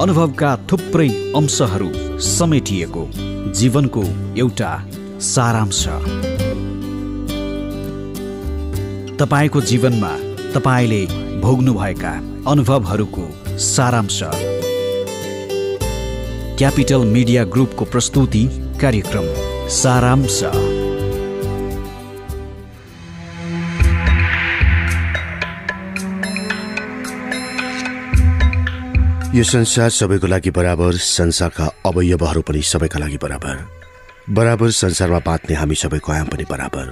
अनुभवका थुप्रै अंशहरू समेटिएको जीवनको एउटा सारांश। तपाईँको जीवनमा तपाईँले भोग्नुभएका अनुभवहरूको सारांश। क्यापिटल मिडिया ग्रुपको प्रस्तुति कार्यक्रम सारांश। यो संसार सबैको लागि बराबर संसारका अवयवहरू पनि सबैका लागि बराबर। बराबर संसारमा बाँच्ने हामी सबैको आयाम पनि बराबर।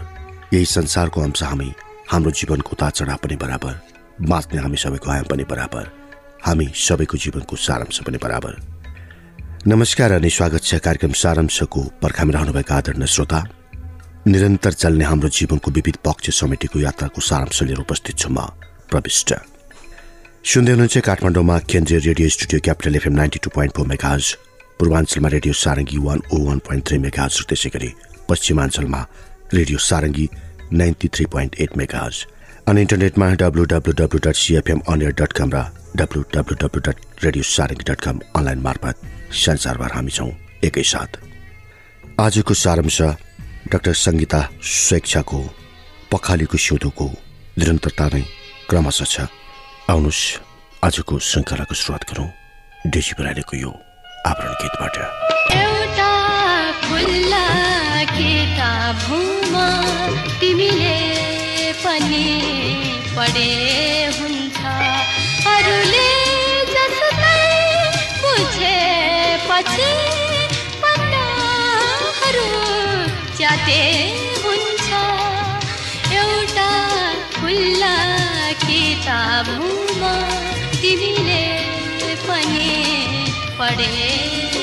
यही संसारको अंश हामी हाम्रो जीवनको चढाव पनि बराबर। बाँच्ने हामी सबैको आयाम पनि बराबर। हामी सबैको जीवनको सारांश पनि बराबर। नमस्कार अनि स्वागत छ कार्यक्रम सारांशको पर्खामा रहनुभएका आदरणीय श्रोता। निरन्तर चल्ने हाम्रो जीवनको विविध पक्ष समितिको यात्राको सारांश लिएर उपस्थित छु म प्रविष्ट। सुन्दै हुनुहुन्छ काठमाडौँमा केन्द्रीय radio studio capital FM ninety two point four मेगाज पूर्वाञ्चलमा radio Sarangi one O one point three मेगाज र त्यसै गरी पश्चिमाञ्चलमा radio Sarangi ninety three point eight मेगाज अनि इन्टरनेटमा W W W dot CFM on air dot com र W W W dot radio Sarangi dot com online मार्फत संसारभर हामी छौँ एकैसाथ। आजको सारांश डाक्टर सङ्गीता स्वेच्छाको पखालीको सिउँदोको निरन्तरता नै क्रमशः छ। आउनुहोस् आजको श्रृङ्खलाको सुरुवात गरौँ। डेजी बराइलेको यो आवरण गीतबाट। तिमीले पनि पढे हुन्छ। अरूले जस्तै बुझेपछि पन्नाहरू च्याते किताबमा तिमीले पनि पढे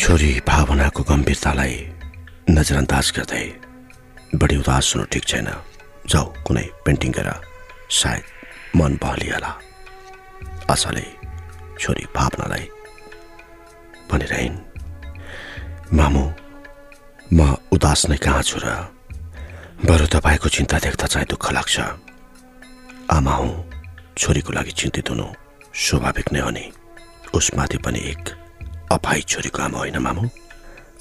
छोरी भावनाको गम्भीरतालाई नजरअन्दाज गर्दै बढी उदास हुनु ठिक छैन। जाऊ कुनै पेन्टिङ गर। सायद मन बहलिहाला आशाले छोरी भावनालाई भनिरहन्। मामु म उदास नै कहाँ छु र? बरु तपाईँको चिन्ता देख्दा चाहिँ दुःख लाग्छ। आमा हुँ छोरीको लागि चिन्तित हुनु स्वाभाविक नै हो नि। उसमाथि पनि एक अपाहिज छोरीको आमा होइन मामु?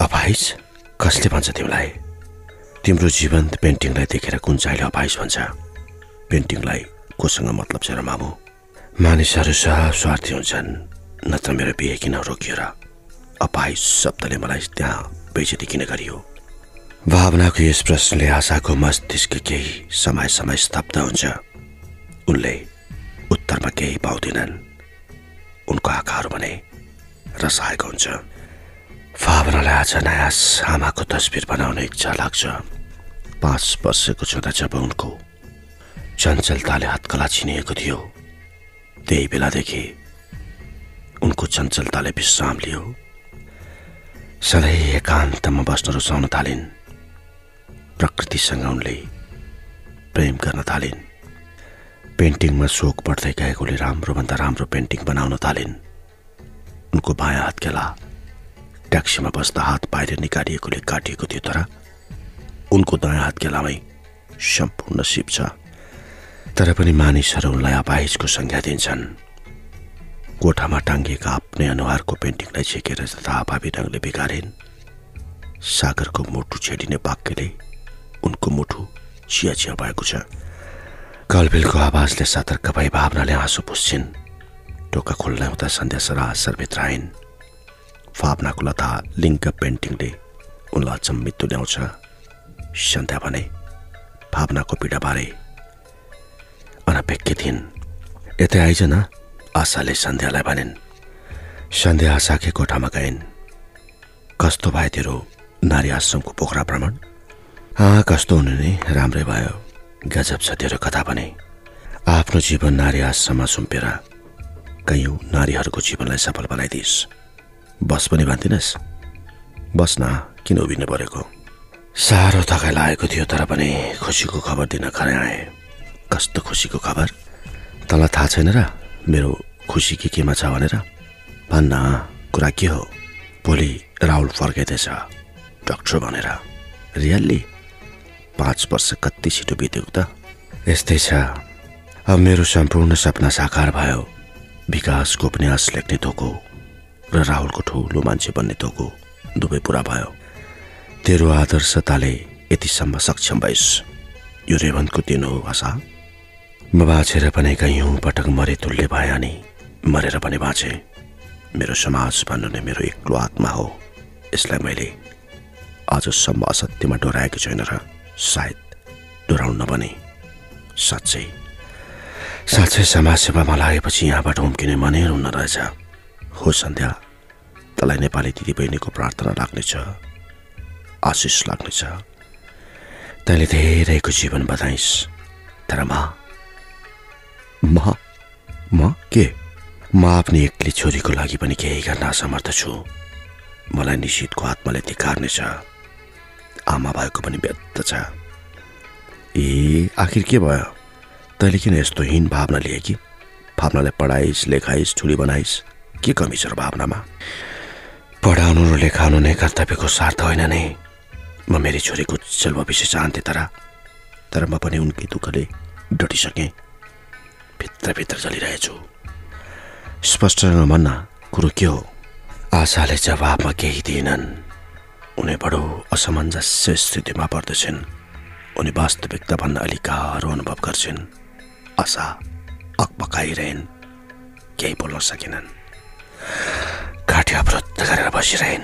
अपाहिज कसले भन्छ तिमीलाई? तिम्रो जीवन्त पेन्टिङलाई देखेर कुन चाहिँले अपाहिज भन्छ? पेन्टिङलाई कोसँग मतलब छ र मामु? मानिसहरू सह स्वार्थी हुन्छन् नत्र मेरो बिहे किन रोकियो र? अपाहिज शब्दले मलाई त्यहाँ बेइज्जती किन गरियो? भावनाको यस प्रश्नले आशाको मस्तिष्क केही समय समय स्तब्ध हुन्छ। उनले उत्तरमा केही पाउँदैनन्। उनको आँखाहरू भने रसाएको हुन्छ। भावनालाई आज नयाँ आमाको तस्बिर बनाउने इच्छा लाग्छ। पाँच वर्षको छँदा जब उनको चञ्चलताले हत्कला छिनिएको थियो त्यही बेलादेखि उनको चञ्चलताले विश्राम लियो। सधैँ एकान्तमा बस्न रुचाउन थालिन्। प्रकृतिसँग उनले प्रेम गर्न थालिन्। पेन्टिङमा सोक बढ्दै गएकोले राम्रोभन्दा राम्रो पेन्टिङ बनाउन थालिन्। उनको बायाँ हातखेला ट्याक्सीमा बस्दा हात बाहिर निकालिएकोले काटिएको थियो तर उनको दायाँ हातखेलामै सम्पूर्ण सिप छ। तर पनि मानिसहरू उनलाई अपाहिजको संज्ञा दिन्छन्। कोठामा टाङ्गिएका आफ्नै अनुहारको पेन्टिङलाई छेकेर जथाभावी ढङ्गले बिगारिन्। सागरको मुटु छेडिने वाक्यले उनको मुटु चिया चिया भएको छ। कलबिलको आवाजले सतर्क भई भावनाले आँसु पुस्छिन्। टोका खोल्न हुँदा सन्ध्या सरासरभित्र आइन्। भावनाको लता लिङ्क पेन्टिङले उनलाई अचम्मित तुल्याउँछ। सन्ध्या भने भावनाको पीडाबारे अनपेक्ष थिइन् यतै आइज न आशाले सन्ध्यालाई भनिन्। सन्ध्या आशाकै कोठामा गइन्। कस्तो भयो तेरो नारी आश्रमको पोखरा भ्रमण? कस्तो हुनु नि? राम्रै भयो। गजब छ तेरो कथा पनि। आफ्नो जीवन नारी आश्रममा सुम्पेर कैयौँ नारीहरूको जीवनलाई सफल बनाइदिइस्। बस पनि भन्दिनस् बस न किन उभिनु परेको? साह्रो थकाइ लागेको थियो तर पनि खुसीको खबर दिन खरै आएँ। कस्तो खुसीको खबर? तँलाई थाहा छैन र मेरो खुसी के केमा छ भनेर। भन्न कुरा के हो? भोलि राहुल फर्काइँदैछ डक्टर भनेर। रियल्ली? पाँच वर्ष कति छिटो बितेको त? यस्तै छ। अब मेरो सम्पूर्ण सपना साकार भयो। विकासको उपन्यास लेख्ने थोको र राहुलको ठुलो मान्छे बन्ने थोको दुवै पुरा भयो। तेरो आदर्शताले यतिसम्म सक्षम भइस्। यो रेवन्तको दिन हो आशा। म बाँचेर पनि कैयौँ पटक मरे तुल्य भए अनि मरेर पनि बाँचे। मेरो समाज भन्नु नै मेरो एक्लो आत्मा हो। यसलाई मैले आजसम्म असत्यमा डोराएको छैन र सायद डोराउन पनि साँच्चै। साँच्चै समाजसेवामा लागेपछि यहाँबाट उम्किने मनै हुन रहेछ। हो सन्ध्या तँलाई नेपाली दिदीबहिनीको प्रार्थना लाग्नेछ। आशिष लाग्नेछ। तैँले धेरैको जीवन बताइस्। तर म म म के? म आफ्नै एक्लै छोरीको लागि पनि केही गर्न असमर्थ छु। मलाई निश्चितको आत्माले तिकार्नेछ आमा भएको पनि व्यक्त छ। ए आखिर के भयो? तैँले किन यस्तो हीन भावना लिए कि? भावनालाई पढाइस् लेखाइस् ठुली बनाइस् के कमी छ र भावनामा? पढाउनु र लेखाउनु नै कर्तव्यको स्वार्थ होइन नै। म मेरी छोरीको उज्जवल भविष्य चाहन्थेँ तर तर म पनि उनकै दुःखले डटिसकेँ। भित्रभित्र चलिरहेछु स्पष्ट भन्न कुरो के हो? आशाले जवाबमा केही दिएनन्। उनी बडो असमञ्जस्य स्थितिमा पर्दछन्। उनी वास्तविकताभन्दा अलिक गाह्रो अनुभव गर्छन्। आशा अकबकाइरहन् केही बोल्न सकेनन्। घाँटी अवरुद्ध गरेर बसिरहन्।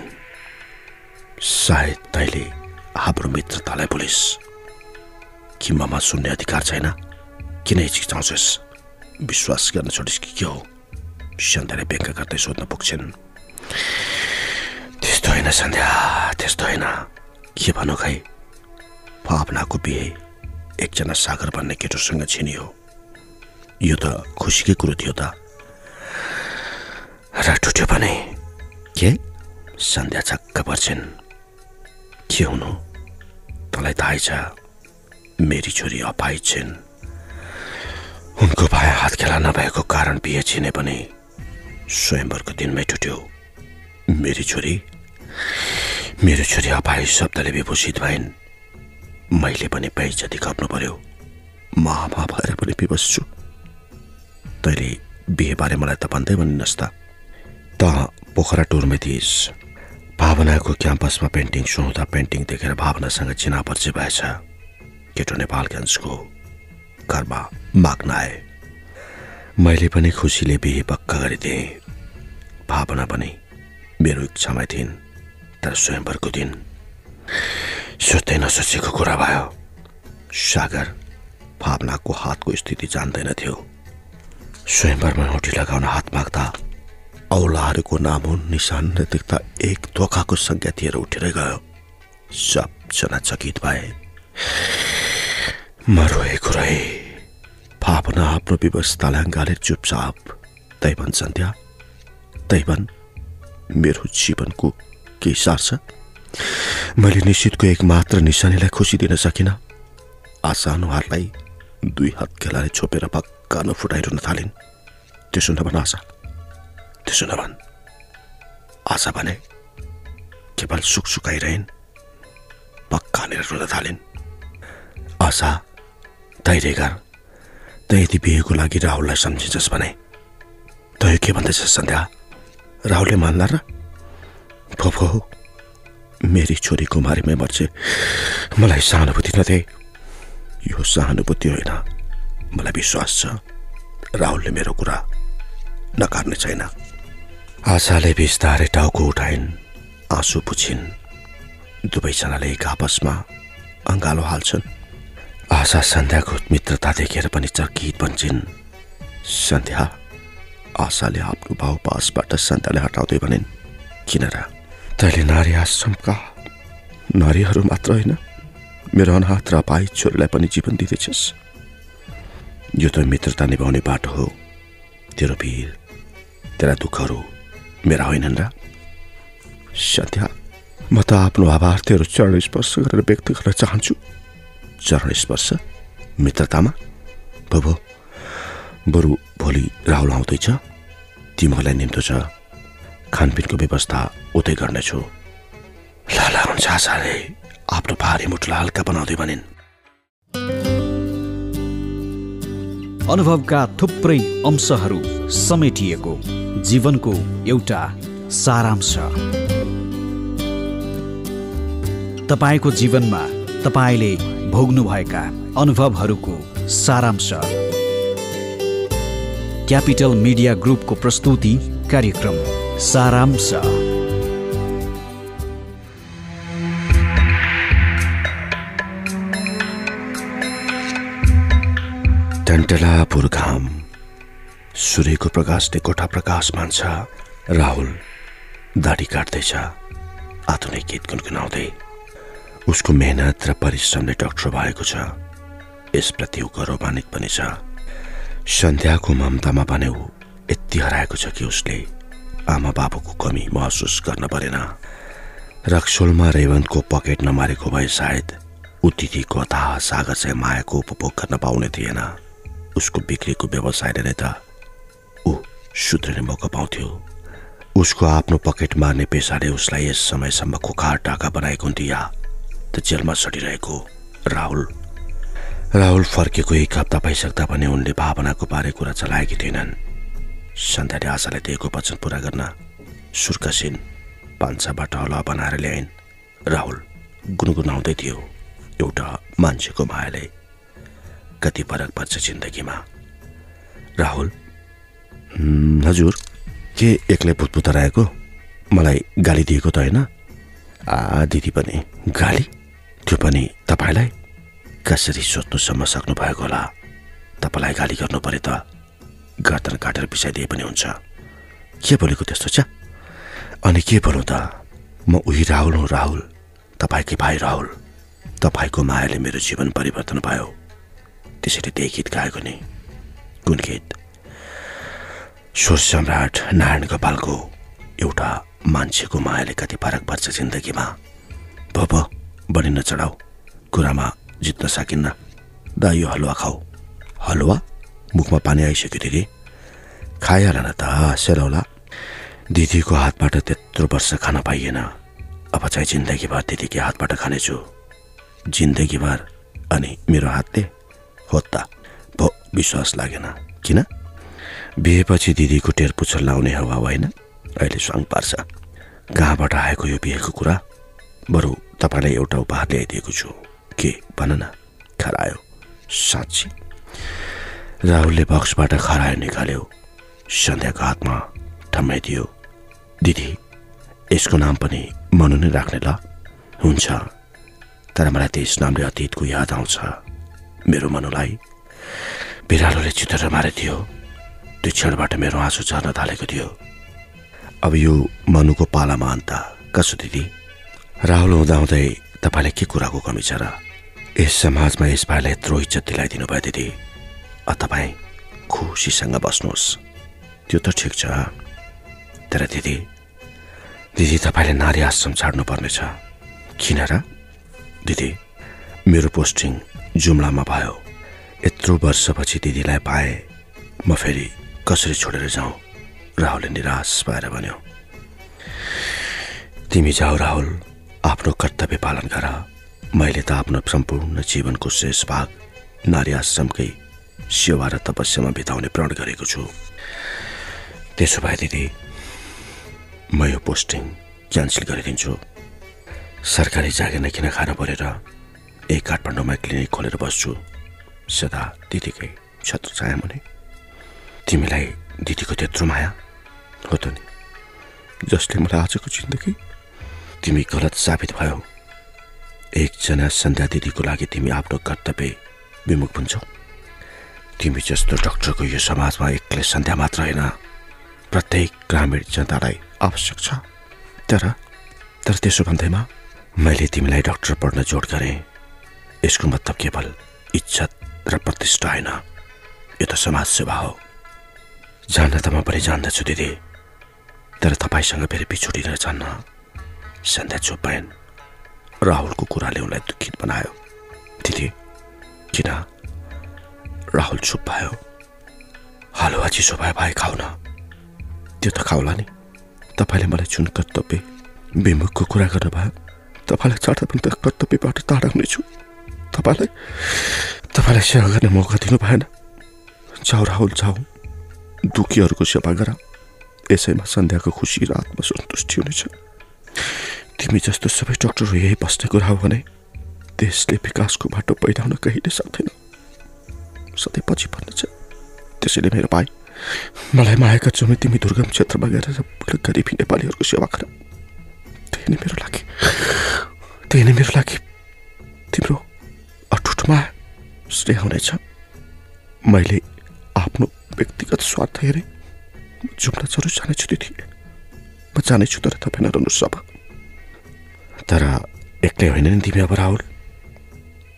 सायद तैँले हाम्रो मित्रतालाई बोलिस्। कि ममा सुन्ने अधिकार छैन। किन हिचिचाउँछस् विश्वास गर्न छोडिस् कि के हो? सन्ध्याले व्यङ्ग गर्दै सोध्न पुग्छन्। होइन सन्ध्या त्यस्तो होइन। के भनौँ खै? भावनाको बिहे एकजना सागर भन्ने केटोसँग छिनियो यो त खुसीकै कुरो थियो त। र टुट्यो भने? के? सन्ध्या छक्क पर्छिन्। के हुनु? तँलाई थाहै छ मेरी छोरी अपाहित छिन्। उनको भाइ हात खेला नभएको कारण बिहे छिने पनि स्वयंवरको दिनमै टुट्यो। मेरी छोरी? मेरो छोरी अपाहित शब्दले विभूषित भइन्। मैले पनि जति खप्नु पर्यो म आमा भएर पनि विवश छु तैँले बिहेबारे मलाई त भन्दै भनिनस् त। त पोखरा टुरमै थिइस्। भावनाको क्याम्पसमा पेन्टिङ सुहाउँदा पेन्टिङ देखेर भावनासँग चिना परिचय भएछ। केटो नेपालगञ्जको घरमा माग्न आए। मैले पनि खुसीले बिहे पक्का गरिदिएँ। भावना पनि मेरो इच्छामा थिइन्। तर स्वयंवरको दिन। सोच्दै नसोचेको कुरा भयो। सागर भावनाको हातको स्थिति जान्दैनथ्यो। स्वयंवरमा होटी लगाउन हात माग्दा औलाहरूको नाम निशान देख्दा एक धोकाको संज्ञा दिएर उठेर गयो। सबजना चकित भए। म रोएको रहे। भावना आफ्नो व्यवस्थालाई अङ्गाले चुपचाप तैभन सन्ध्या तैभन मेरो जीवनको के सार छ? मैले निश्चितको एक मात्र निशानीलाई खुसी दिन सकिनँ। आशा अनुहारलाई दुई हात खेलाले छोपेर पक्का नफुटाइरहन थालिन्। त्यसो नभन आशा। त्यसो नभन आशा भने केवल सुख सुकाइरहन् पक्का रुन थालिन्। आशा धैर्य गर त यदि बिहेको लागि राहुललाई सम्झिन्छस् भने। त के भन्दैछस् सन्ध्या? राहुलले मान्ला र फोफो मेरी छोरी कुमारीमै मर्छे मलाई सहानुभूति नथे यो सहानुभूति होइन। मलाई विश्वास छ। राहुलले मेरो कुरा नकार्ने छैन। आशाले बिस्तारै टाउको उठाइन् आँसु पुछिन्। दुवैजनाले एक आपसमा अङ्गालो हाल्छन्। आशा सन्ध्याको मित्रता देखेर पनि चर्कित बन्छन्। सन्ध्या आशाले आफ्नो भाउ पासबाट सन्ध्याले हटाउँदै भनिन् किन र? तैँले नारी आश्रमका नारीहरू मात्र होइन मेरो अनाथ र अपाहित छोरीलाई पनि जीवन दिँदैछस्। यो त मित्रता निभाउने बाटो हो। तेरो वीर तेरा दुःखहरू मेरा होइनन् र। सन्ध्या म त आफ्नो आभार तेरो चरण स्पर्श गरेर व्यक्त गर्न चाहन्छु। चरण स्पर्श मित्रतामा? भो बरु भोलि राहुल आउँदैछ। तिमीहरूलाई निम्तो छ। खानपिनको व्यवस्था उतै गर्नेछु। लाला हुन्छ आशाले आफ्नो भारी मुठलाई हल्का बनाउँदै भनिन्। अनुभवका थुप्रै अंशहरू समेटिएको जीवनको एउटा सारांश। तपाईँको जीवनमा तपाईँले भोग्नुभएका अनुभवहरूको सारांश। क्यापिटल मिडिया ग्रुपको प्रस्तुति कार्यक्रम। सारांश टन्टलापुर घाम सूर्यको प्रकाशले कोठा प्रकाश मान्छ राहुल दाढी काट्दैछ आधुनिक गीत गुनगुनाउँदै उसको मेहनत र परिश्रमले डक्टर भएको छ यसप्रति ऊ गौरवान्वित पनि छ सन्ध्याको ममतामा भने ऊ यति हराएको छ कि उसले आमा बाबुको कमी महसुस गर्न परेन। रक्सोलमा रेवन्तको पकेट नमारेको भए सायद दिदीको अथाह सागर चाहिँ मायाको उपभोग गर्न पाउने थिएन। उसको बिक्रीको व्यवसायले नै त ऊ सुध्रिने मौका पाउँथ्यो। उसको आफ्नो पकेट मार्ने पेसाले उसलाई यस समयसम्म खुखार टाका बनाएको हुन्थ्यो त जेलमा सडिरहेको राहुल। राहुल फर्केको एक हप्ता भइसक्दा पनि उनले भावनाको बारे कुरा चलाएकी थिएनन्। सन्ध्याले आशालाई दिएको वचन पुरा गर्न सुर्कसिन पान्छाबाट हलुवा बनाएर ल्याइन्। राहुल गुनगुनाउँदै थियो एउटा मान्छेको मायाले। कति फरक पर्छ जिन्दगीमा। राहुल "हम्म, हजुर के एक्लै भुतभुत रहेको? मलाई गाली दिएको त होइन। आ दिदी पनि। गाली? त्यो पनि तपाईँलाई? कसरी सोध्नुसम्म सक्नुभएको होला? तपाईँलाई गाली गर्नु परे त। गर्दन काटेर बिसाइदिए पनि हुन्छ। के बोलेको त्यस्तो छ अनि के बोलौँ त? म उही राहुल हुँ राहुल। तपाईँकै भाइ राहुल। तपाईँको मायाले मेरो जीवन परिवर्तन भयो। त्यसरी त्यही गीत गाएको नि। कुन गीत? स्वर सम्राट नारायण गोपालको एउटा मान्छेको मायाले कति फरक पर्छ जिन्दगीमा। भो भो बढी नचढाउ कुरामा जित्न सकिन्न। दा यो हलुवा खाऊ। हलुवा? मुखमा पानी आइसक्यो दिदी खाइहाल न त सेरौला दिदीको हातबाट त्यत्रो वर्ष खान पाइएन। अब चाहिँ जिन्दगीभर दिदीकै हातबाट खानेछु। जिन्दगीभर अनि मेरो हातले? हो त। भो विश्वास लागेन। किन? बिहेपछि दिदीको टेर पुच्छर लाउने हावा होइन? अहिले स्वाङ पार्छ। कहाँबाट आएको यो बिहेको कुरा? बरु तपाईँलाई एउटा उपहार ल्याइदिएको छु। के भन न। खरायो। साँच्ची? राहुलले बक्सबाट खरायो निकाल्यो। सन्ध्याको हातमा थम्याइदियो दिदी यसको नाम पनि मनु नै राख्ने ल। हुन्छ। तर मलाई त्यस नामले अतीतको याद आउँछ। मेरो मनुलाई बिरालोले चितेर मारिदियो त्यो क्षणबाट मेरो आँसु झर्न थालेको थियो। अब यो मनुको पालामा अन्त कसो दिदी? राहुल हुँदाहुँदै तपाईँलाई के कुराको कमी छ र? यस समाजमा यस भाइलाई यत्रो इज्जत दिलाइदिनु भयो दिदी। तपाईँ खुसीसँग बस्नुहोस्। त्यो त ठिक छ। तर दिदी दिदी तपाईँले नारी आश्रम छाड्नु पर्नेछ किन र? दिदी मेरो पोस्टिङ जुम्लामा भयो। यत्रो वर्षपछि दिदीलाई पाएँ। म फेरि कसरी छोडेर जाउँ? राहुलले निराश भएर भन्यो। तिमी जाऊ राहुल आफ्नो कर्तव्य पालन गर। मैले त आफ्नो सम्पूर्ण जीवनको शेष भाग नारी आश्रमकै सेवा र तपस्यामा बिताउने प्रण गरेको छु। त्यसो भए दिदी म यो पोस्टिङ क्यान्सल गरिदिन्छु। सरकारी जागिर नै किन खान परेर एक काठमाडौँमा क्लिनिक खोलेर बस्छु? सदा दिदीकै छत्र छाया मुनि। तिमीलाई दिदीको त्यत्रो माया? हो त नि। जसले मलाई आजको जिन्दगी तिमी गलत साबित भयो। एकजना सन्ध्या दिदीको लागि तिमी आफ्नो कर्तव्य विमुख हुन्छौ तिमी जस्तो डक्टरको यो समाजमा एक्लै सन्ध्या मात्र होइन प्रत्येक ग्रामीण जनतालाई आवश्यक छ। तर तर त्यसो भन्दैमा मैले तिमीलाई डक्टर पढ्न जोड गरेँ। यसको मतलब केवल इज्जत र प्रतिष्ठा होइन। यो त समाज सेवा हो। जान्न त म पनि जान्दछु दिदी। तर तपाईँसँग फेरि पिछुडिन जान्न सन्ध्या चुप्पायन राहुलको कुराले उनलाई दुखित बनायो। दिदी किन? राहुल चुप भयो। हलुवा चिसो भए भाइ खाउन त्यो त खाउला नि। तपाईँले मलाई जुन कर्तव्य विमुखको कुरा गर्नुभयो तपाईँलाई चाँडो पनि त कर्तव्यबाट टाढा हुनेछु। तपाईँलाई तपाईँलाई सेवा गर्ने मौका दिनु भएन। जाऊ राहुल जाऊ। दुखीहरूको सेवा गर। यसैमा सन्ध्याको खुसी र आत्मसन्तुष्टि हुनेछ। तिमी जस्तो सबै डक्टरहरू यही बस्ने कुरा हो भने देशले विकासको बाटो पहिराउन कहिले सक्दैन। सधैँ पछि पर्नेछ त्यसैले मेरो भाइ मलाई माया गर्छौ भने तिमी दुर्गम क्षेत्रमा गएर गरिबी नेपालीहरूको सेवा गर। त्यही नै मेरो लागि। त्यही नै मेरो लागि तिम्रो माया श्रेय हुनेछ। मैले आफ्नो व्यक्तिगत स्वार्थ हेरेँ। जुम्ला जरुर जानेछु दिदी म जानेछु तर तपाईँ नरहनुहोस् अब तर एक्लै होइन नि तिमी अब राहुल।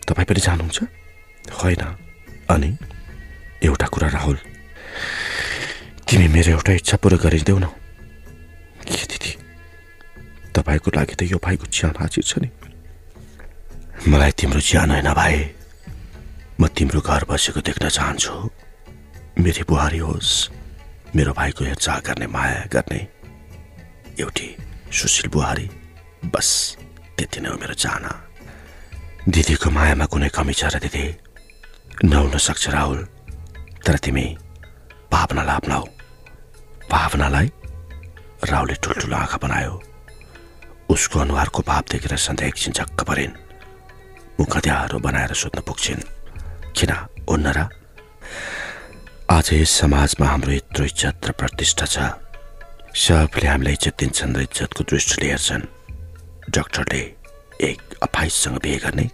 तपाईँ पनि जानुहुन्छ? होइन। अनि एउटा कुरा राहुल तिमी मेरो एउटा इच्छा पुरा गरिदेऊ न। के दिदी तपाईँको लागि त यो भाइको ज्यान हाजिर छ नि। मलाई तिम्रो ज्यान होइन भाइ। म तिम्रो घर बसेको देख्न चाहन्छु। मेरी बुहारी होस् मेरो भाइको हेरचाह गर्ने माया गर्ने। एउटी सुशील बुहारी बस त्यति नै हो मेरो चाहना। दिदीको मायामा कुनै कमी छ र दिदी? नहुन सक्छ राहुल। तर तिमी भावनालाई अप्नाऊ। भावनालाई राहुलले ठुल्ठुलो आँखा बनायो। उसको अनुहारको भाव देखेर सन्ध्या एकछिन झक्क परिन्। मुखद्याहरू बनाएर सोध्न पुग्छिन्। किन उन्न र? आज यस समाजमा हाम्रो यत्रो इज्जत र प्रतिष्ठा छ। सबले हामीलाई इज्जत दिन्छन् र इज्जतको दृष्टिले हेर्छन्। डक्टरले एक अफाइससँग बिहे गर्ने।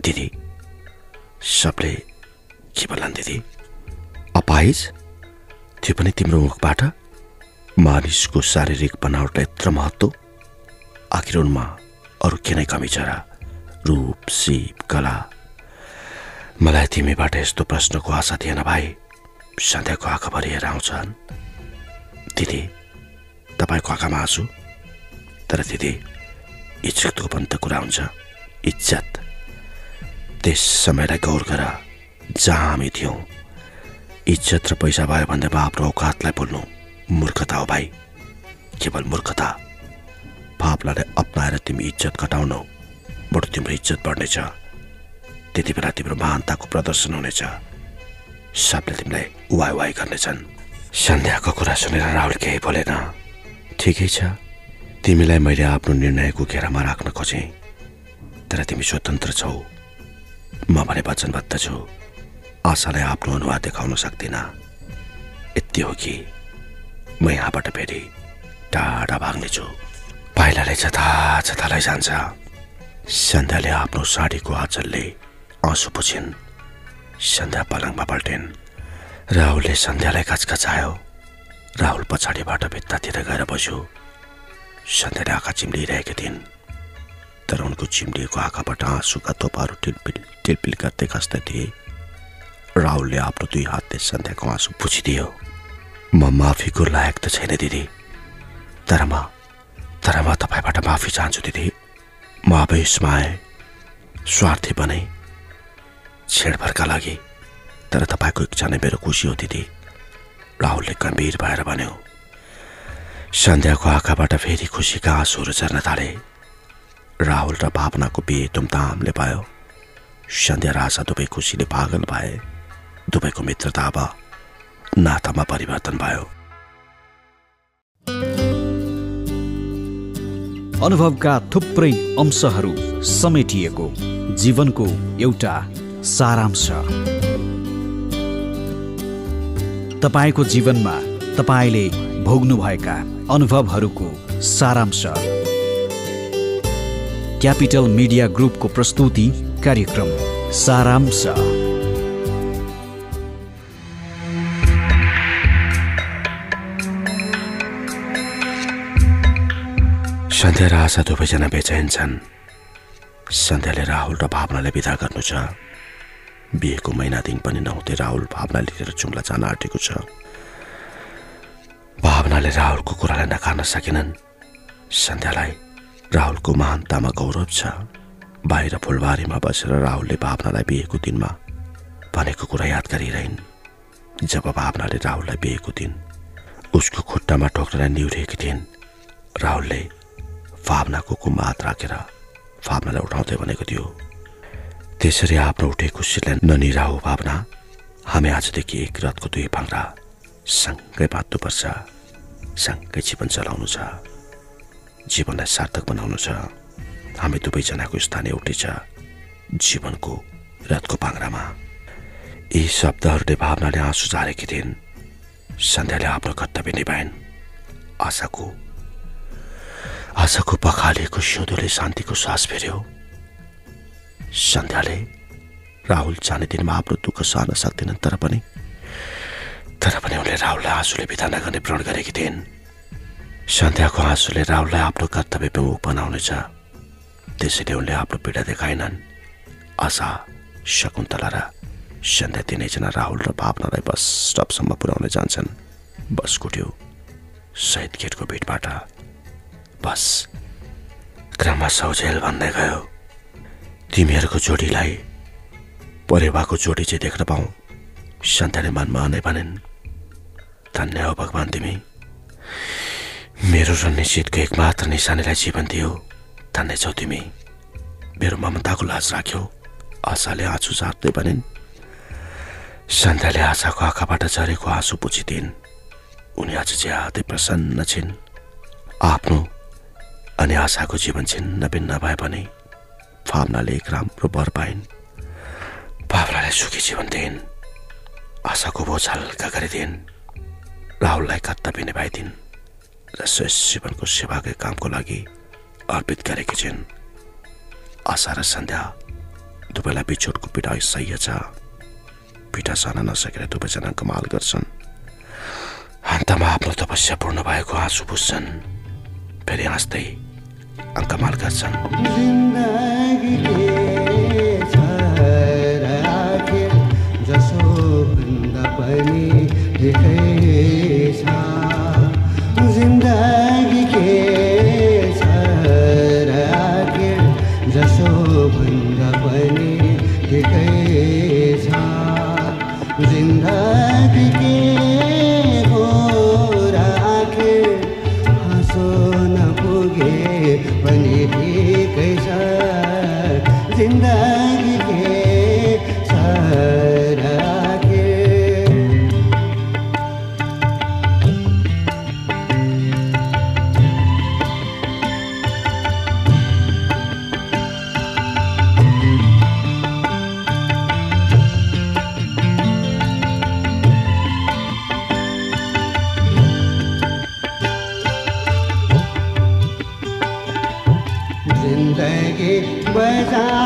दिदी सबले के बोलान् दिदी? अपाइज त्यो पनि तिम्रो मुखबाट? मानिसको शारीरिक बनावटलाई यत्र महत्त्व? आखिर उनमा अरू के नै कमी छ र? रूप सिप कला? मलाई तिमीबाट यस्तो प्रश्नको आशा थिएन भाइ। सधैँको आँखा भरिएर आउँछन्। दिदी तपाईँको आँखामा आँसु? तर दिदी इज्जतको पनि त कुरा हुन्छ। इज्जत। त्यस समयलाई गौर गर। जहाँ हामी थियौँ। इज्जत र पैसा भयो भन्दैमा आफ्नो औकातलाई बोल्नु। मूर्खता हो भाइ। केवल मूर्खता। भावनालाई अप्नाएर तिमी इज्जत घटाउनौ। बरु तिम्रो इज्जत बढ्नेछ। त्यति बेला तिम्रो महानताको प्रदर्शन हुनेछ। सबले तिमीलाई उवाई उवाई गर्नेछन्। सन्ध्याको कुरा सुनेर राहुल केही बोलेन। ठिकै छ। तिमीलाई मैले आफ्नो निर्णयको घेरामा राख्न खोजेँ। तर तिमी स्वतन्त्र छौ। म भने वचनबद्ध छु। आशालाई आफ्नो अनुहार देखाउन सक्दिनँ। यति हो कि म यहाँबाट फेरि टाढा भाग्नेछु। पाइलाले जता जतालाई जान्छ सन्ध्याले आफ्नो साडीको आँचलले आँसु पुछिन्। सन्ध्या पलङमा पल्टिन्। राहुलले सन्ध्यालाई कचकचायो। राहुल पछाडिबाट भित्तातिर गएर बस्यो। सन्ध्याले आँखा चिम्लिरहेकी थिइन्। तर उनको चिम्लिएको आँखाबाट आँसुका थोपाहरू टिलपिल टिलपिल गर्दै खस्दै थिए। राहुलले आफ्नो दुई हातले सन्ध्याको आँसु पुछिदियो म माफीको लायक त छैन दिदी। तर म तर म तपाईँबाट माफी चाहन्छु दिदी। म आवेशमा आएँ। स्वार्थी बने। छेडभरका लागि। तर तपाईँको इच्छा नै मेरो खुसी हो दिदी। राहुलले गम्भीर भएर भन्यो सन्ध्याको आँखाबाट फेरि खुसीका आँसुहरू झर्न थाले। राहुल र भावनाको बिहे धुमधामले भयो। सन्ध्या र आशा दुवै खुसीले पागल भए। दुवैको मित्रता अब नातामा परिवर्तन भयो। अनुभवका थुप्रै अंशहरू समेटिएको जीवनको एउटा सारांश। तपाईँको जीवनमा तपाईँले भोग्नुभएका अनुभवहरूको सारांश। क्यापिटल मिडिया ग्रुपको प्रस्तुति कार्यक्रम सारांश। सन्ध्या र आशा दुवैजना बेचैन छन्। सन्ध्याले राहुल र भावनाले विदा गर्नु छ। बिहेको महिना दिन पनि नहुँदै राहुल भावना लिएर जुम्ला जान आँटेको छ। भावनाले राहुलको कुरालाई नकार्न सकेनन्। सन्ध्यालाई राहुलको महानतामा गौरव छ। बाहिर फुलबारीमा बसेर राहुलले भावनालाई बिहेको दिनमा भनेको कुरा याद गरिरहन्। जब भावनाले राहुललाई बिहेको दिन उसको खुट्टामा ठोक्रेर निहुरेकी थिइन् राहुलले भावनाको कुममा हात राखेर भावनालाई उठाउँदै भनेको थियो त्यसरी आफ्नो उठेको खुसीलाई ननिराहो भावना हामी आजदेखि एक रथको दुई पाङ्रा सँगै बाँध्नुपर्छ सँगै जीवन चलाउनु छ। जीवनलाई सार्थक बनाउनु छ। हामी दुवैजनाको स्थान एउटै छ जीवनको रथको पाङ्रामा यी शब्दहरूले भावनाले आँसु झारेकी थिइन्। सन्ध्याले आफ्नो कर्तव्य निभाइन्। आशाको आशाको पखालिएको सिउँदोले शान्तिको सास फेर्यो। सन्ध्याले राहुल जाने दिनमा आफ्नो दुःख सहन सक्दैनन् तर पनि तर पनि उनले राहुललाई आँसुले बिदा नगर्ने प्रण गरेकी थिइन्। सन्ध्याको आँसुले राहुललाई आफ्नो कर्तव्य विमुख बनाउनेछ। त्यसैले उनले आफ्नो पीडा देखाएनन्। आशा शकुन्तला र सन्ध्या तिनैजना राहुल र भावनालाई बस स्टपसम्म पुर्याउन जान्छन्। बस कुट्यो। शहीद गेटको भिडबाट बस क्रमशः झेल भन्दै गयो। तिमीहरूको जोडीलाई परेवाको जोडी चाहिँ देख्न पाऊँ। सन्ताले मनमा नै भनिन् धन्य हो भगवान् तिमी। मेरो र निश्चितको एकमात्र निशानीलाई जीवन दियो। धन्य छौ तिमी। मेरो ममताको लाज राख्यो। आशाले आँसु झार्दै भनिन् सन्ध्याले आशाको आँखाबाट झरेको आँसु पुछिदिन् उनी आज ज्यादै प्रसन्न छिन्। आफ्नो अनि आशाको जीवन छिन्न भिन्न भए पनि भावनाले एक राम्रो वर पाइन्। भावनाले सुखी जीवन दिइन्। आशाको बोझ हल्का गरिदिइन्। राहुललाई कर्तव्य निभाइदिन् र शेष जीवनको सेवाकै कामको लागि अर्पित गरेकी छिन्। आशा र सन्ध्या दुवैलाई बिछोडको पीडा सह्य छ। पिठा सहन नसकेर दुवैजना कमाल गर्छन्। अन्तमा आफ्नो तपस्या पूर्ण भएको आँसु बुझ्छन्। फेरि हाँस्दै अङ्कमाल गर्छन्। बजार भरि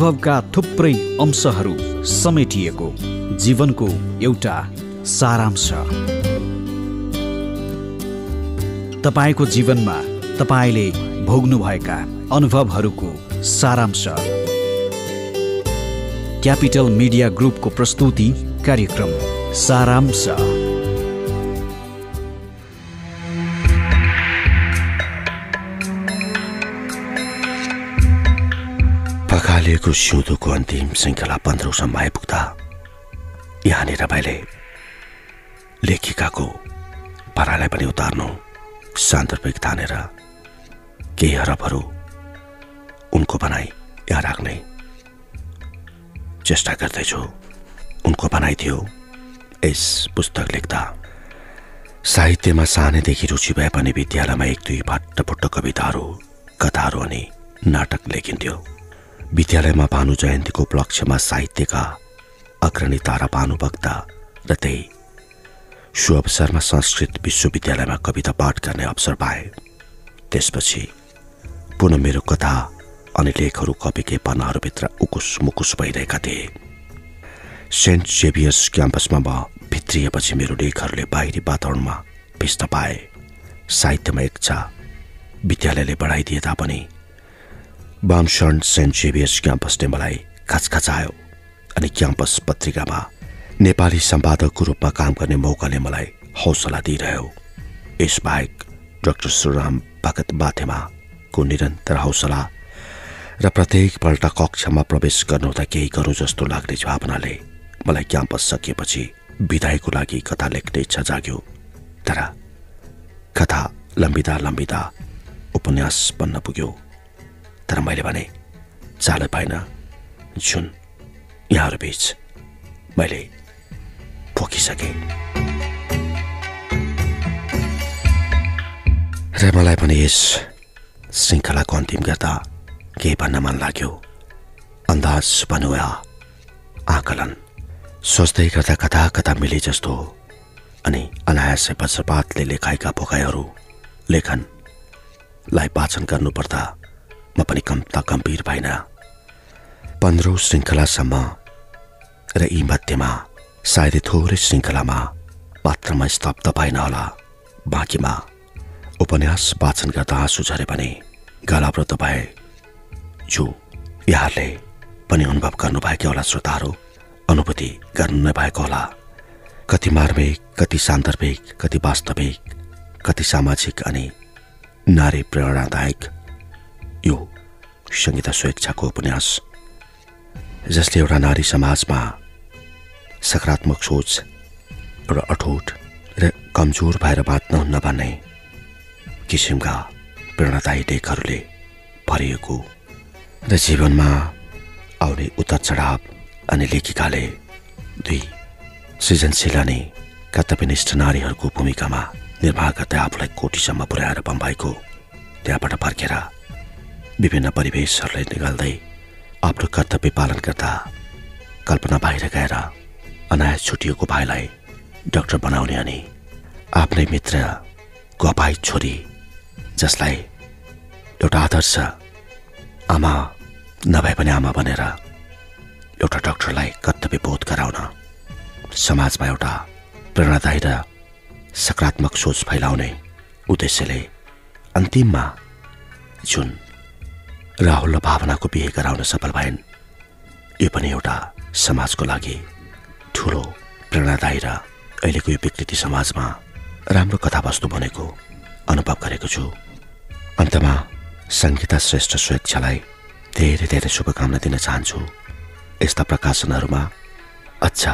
अनुभवका थुप्रै अंशहरू समेटिएको जीवनको एउटा सारांश। तपाईँको जीवनमा तपाईँले भोग्नुभएका अनुभवहरूको सारांश। क्यापिटल मिडिया ग्रुपको प्रस्तुति कार्यक्रम सारांश। पखालिएको सिउँदोको अन्तिम श्रृङ्खला पन्ध्रौँसम्म आइपुग्दा यहाँनिर मैले लेखिकाको पारालाई पनि उतार्नु सान्दर्भिक तानेर केही हरफहरू उनको भनाइ यहाँ राख्ने चेष्टा गर्दैछु उनको भनाइ थियो यस पुस्तक लेख्दा साहित्यमा सानैदेखि रुचि भए पनि विद्यालयमा एक दुई भट्टपुट्ट कविताहरू कथाहरू अनि नाटक लेखिन्थ्यो विद्यालयमा भानु जयन्तीको उपलक्ष्यमा साहित्यका अग्रणी तारा भानुभक्ता र त्यही सो अवसरमा संस्कृत विश्वविद्यालयमा कविता पाठ गर्ने अवसर पाए। त्यसपछि पुनः मेरो कथा अनि लेखहरू कविकै पन्नाहरूभित्र उकुस मुकुस भइरहेका थिए। सेन्ट जेभियर्स क्याम्पसमा म भित्रिएपछि मेरो लेखहरूले बाहिरी वातावरणमा भिज्न पाए। साहित्यमा इच्छा विद्यालयले बढाइदिए तापनि बामशरण सेन्ट जेभियर्स क्याम्पसले मलाई खचखचायो अनि क्याम्पस पत्रिकामा नेपाली सम्पादकको रूपमा काम गर्ने मौकाले मलाई हौसला दिइरह्यो। यसबाहेक डाक्टर श्रीराम भगत बाथेमाको निरन्तर हौसला र प्रत्येक पल्ट कक्षमा प्रवेश गर्नु त केही गरौँ जस्तो लाग्ने भावनाले मलाई क्याम्पस सकिएपछि विदायको लागि कथा लेख्ने इच्छा जाग्यो। तर कथा लम्बिँदा लम्बिँदा उपन्यास बन्न पुग्यो। तर मैले भने चाल पाइन जुन यहाँहरू बिच मैले पोखिसकेँ। र मलाई पनि यस श्रृङ्खलाको अन्तिम गर्दा केही भन्न मन लाग्यो। अन्दाज बनुवा आकलन सोच्दै गर्दा कथा कथा मिले जस्तो अनि अनायासै वज्रपातले लेखाएका भोकाइहरू लेखनलाई वाचन गर्नुपर्दा म पनि कम्ता गम्भीर भइन पन्ध्रौँ श्रृङ्खलासम्म र यी मध्येमा सायदै थोरै श्रृङ्खलामा पात्रमा स्तब्ध भएन होला। बाँकीमा उपन्यास वाचन गर्दा आँसु झरे भने गलाव्रत भए जो यहाँहरूले पनि अनुभव गर्नुभएकै होला श्रोताहरू। अनुभूति गर्नु नै भएको होला। कति मार्मिक कति सान्दर्भिक कति वास्तविक कति सामाजिक अनि नारी प्रेरणादायक यो सङ्गीता स्वेच्छाको उपन्यास। जसले एउटा नारी समाजमा सकारात्मक सोच र अठोट र कमजोर भएर बाँच्नुहुन्न भन्ने किसिमका प्रेरणादायी लेखहरूले भरिएको र जीवनमा आउने उतार चढाव अनि लेखिकाले दुई सृजनशील अनि कर्तव्यनिष्ठ नारीहरूको भूमिकामा निर्वाह गर्दै आफूलाई कोटीसम्म पुर्याएर बम्बाईको त्यहाँबाट फर्केर विभिन्न परिवेशहरूलाई निकाल्दै आफ्नो कर्तव्य पालन गर्दा कल्पना बाहिर गएर अनायस छुटिएको भाइलाई डाक्टर बनाउने अनि आफ्नै मित्र गोपाई छोरी जसलाई एउटा आदर्श आमा नभए पनि आमा बनेर एउटा डाक्टरलाई कर्तव्य बोध गराउन समाजमा एउटा प्रेरणादायी र सकारात्मक सोच फैलाउने उद्देश्यले अन्तिममा जुन राहुल र भावनाको बिहे गराउन सफल भएन्। यो पनि एउटा समाजको लागि ठुलो प्रेरणादायी र अहिलेको यो विकृति समाजमा राम्रो कथावस्तु बनेको अनुभव गरेको छु। अन्तमा सङ्गीता श्रेष्ठ स्वेच्छालाई धेरै धेरै शुभकामना दिन चाहन्छु। यस्ता प्रकाशनहरूमा अच्छा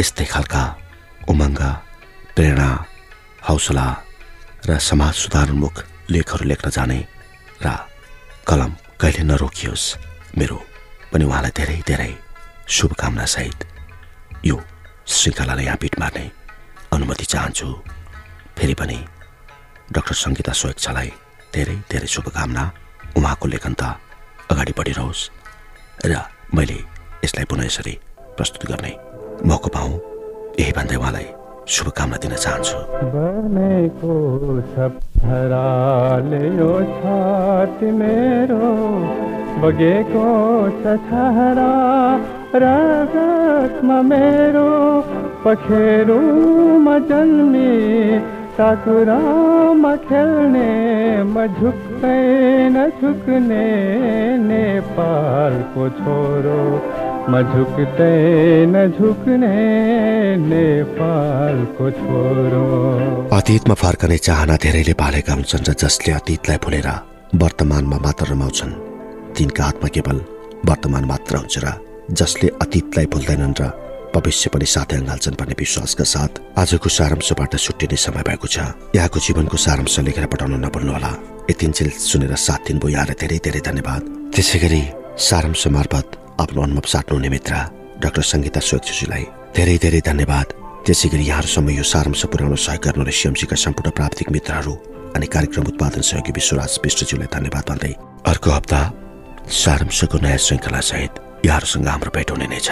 यस्तै खालका उमङ्ग प्रेरणा हौसला र समाज सुधारोन्मुख लेखहरू लेख्न जाने र कलम कहिले नरोकियोस्। मेरो पनि उहाँलाई धेरै धेरै शुभकामनासहित यो श्रृङ्खलालाई यहाँ पिट मार्ने अनुमति चाहन्छु। फेरि पनि डाक्टर सङ्गीता स्वेच्छालाई धेरै धेरै शुभकामना। उहाँको लेखन त अगाडि बढिरहोस् र मैले यसलाई पुनः यसरी प्रस्तुत गर्ने मौका पाऊँ। यही भन्दै उहाँलाई शुभकामना दिन चाहन्छु। बगेको छहरा रगतमा मेरो पखेरुमा जन्मी टाकुरामा खेल्ने म झुक्दैन झुक्ने नेपालको छोरो म झुक्दैन झुक्ने नेपालको छोरो। अतीतमा फर्कने चाहना धेरैले पालेका हुन्छन् र जसले अतीतलाई भुलेर वर्तमानमा मात्र रमाउँछन्। तिनका हातमा केवल वर्तमान मात्र हुन्छ र जसले अतीतलाई भुल्दैनन् र भविष्य पनि साथै अँगाल्छन् भन्ने विश्वासका साथ आजको सारांशबाट छुट्टिने समय भएको छ। यहाँको जीवनको सारांश लेखेर पठाउन नभुल्नुहोला। यतिन्जेल सुनेर साथ दिनुभयो यहाँलाई धेरै धेरै धन्यवाद। त्यसै गरी सारांश मार्फत आफ्नो अनुभव साट्नुहुने मित्र डाक्टर सङ्गीता स्वेच्छजीलाई धेरै धेरै धन्यवाद। त्यसै गरी यहाँहरूसम्म यो सारांश पुर्याउन सहयोग गर्नुहुने सिएमसीका सम्पूर्ण प्राविधिक मित्रहरू अनि कार्यक्रम उत्पादन सहयोगी विश्वराज विष्टज्यूलाई धन्यवाद भन्दै अर्को हप्ता सारांशको नयाँ श्रृङ्खलासहित यहाँहरूसँग हाम्रो भेट हुने नै छ।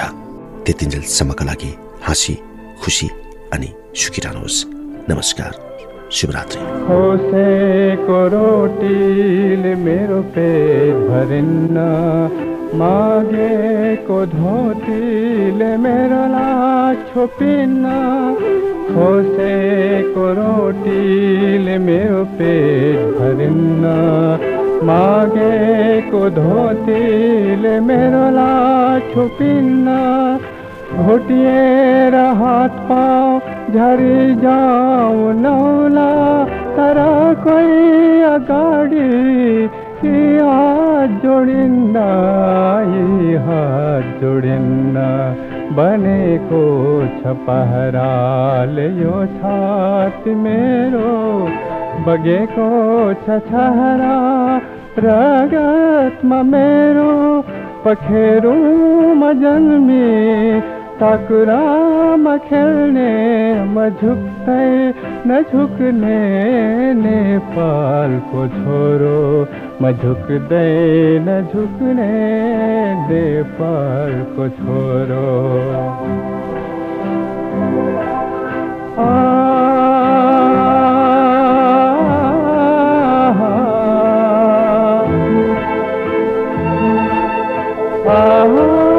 त्यतिन्जेलसम्मका लागि हाँसी खुसी अनि सुखी रहनुहोस्। नमस्कार। शिवरात्रि। खोसेको रोटीले मेरो पेट भरिन्न। मागेको धोतीले मेरो लाज छोपिन्न। खोसेको रोटीले मेरो पेट भरिन्न। मागेको धोतीले मेरो लाज छोपिन्न। घोटिएर हात पाउ झरी ौ नौला तारा कोई अगाड़ी की हाथ जोड़िंदा जोडिन्ना जोडिन् बने पहरालो मेरो बगे छहरा रगत मेरो पखेरू म जमी टाकुरामा खेल्ने म झुक्दै नझुक्ने नेपालको छोरो म झुक्दै नझुक्ने नेपालको छोरो म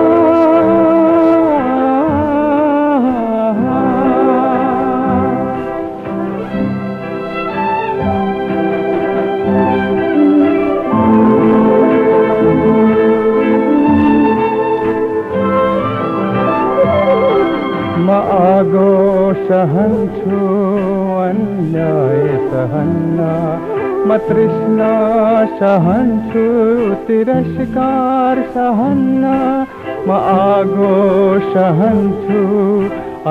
आगो सहन्छु अन्याय सहन्न। म तृष्णा सहन्छु तिरस्कार सहन्न। म आगो सहन्छु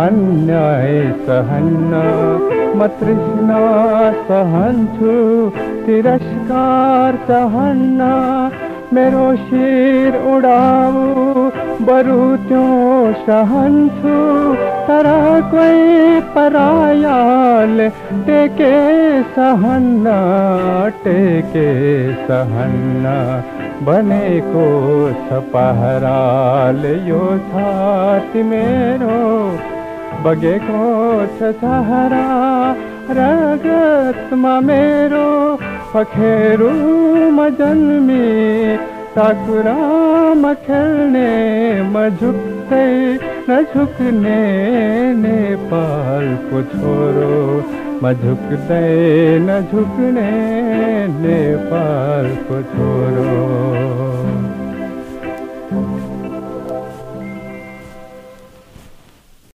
अन्याय सहन्न। म तृष्णा सहन्छु तिरस्कार सहन्न। मेरो शिर उडाऊ बरु त्यो सहन्छु। तर कोही परायाल टेके सहन्न टेके छ पहराल यो छाती मेरो बगेको छ सहारा रगतमा मेरो पखेरुमा जन्मी टाकुरामा खेल्ने म झुक्दै नझुक्ने नेपालको छोरो म झुक्दै नझुक्ने नेपालको छोरो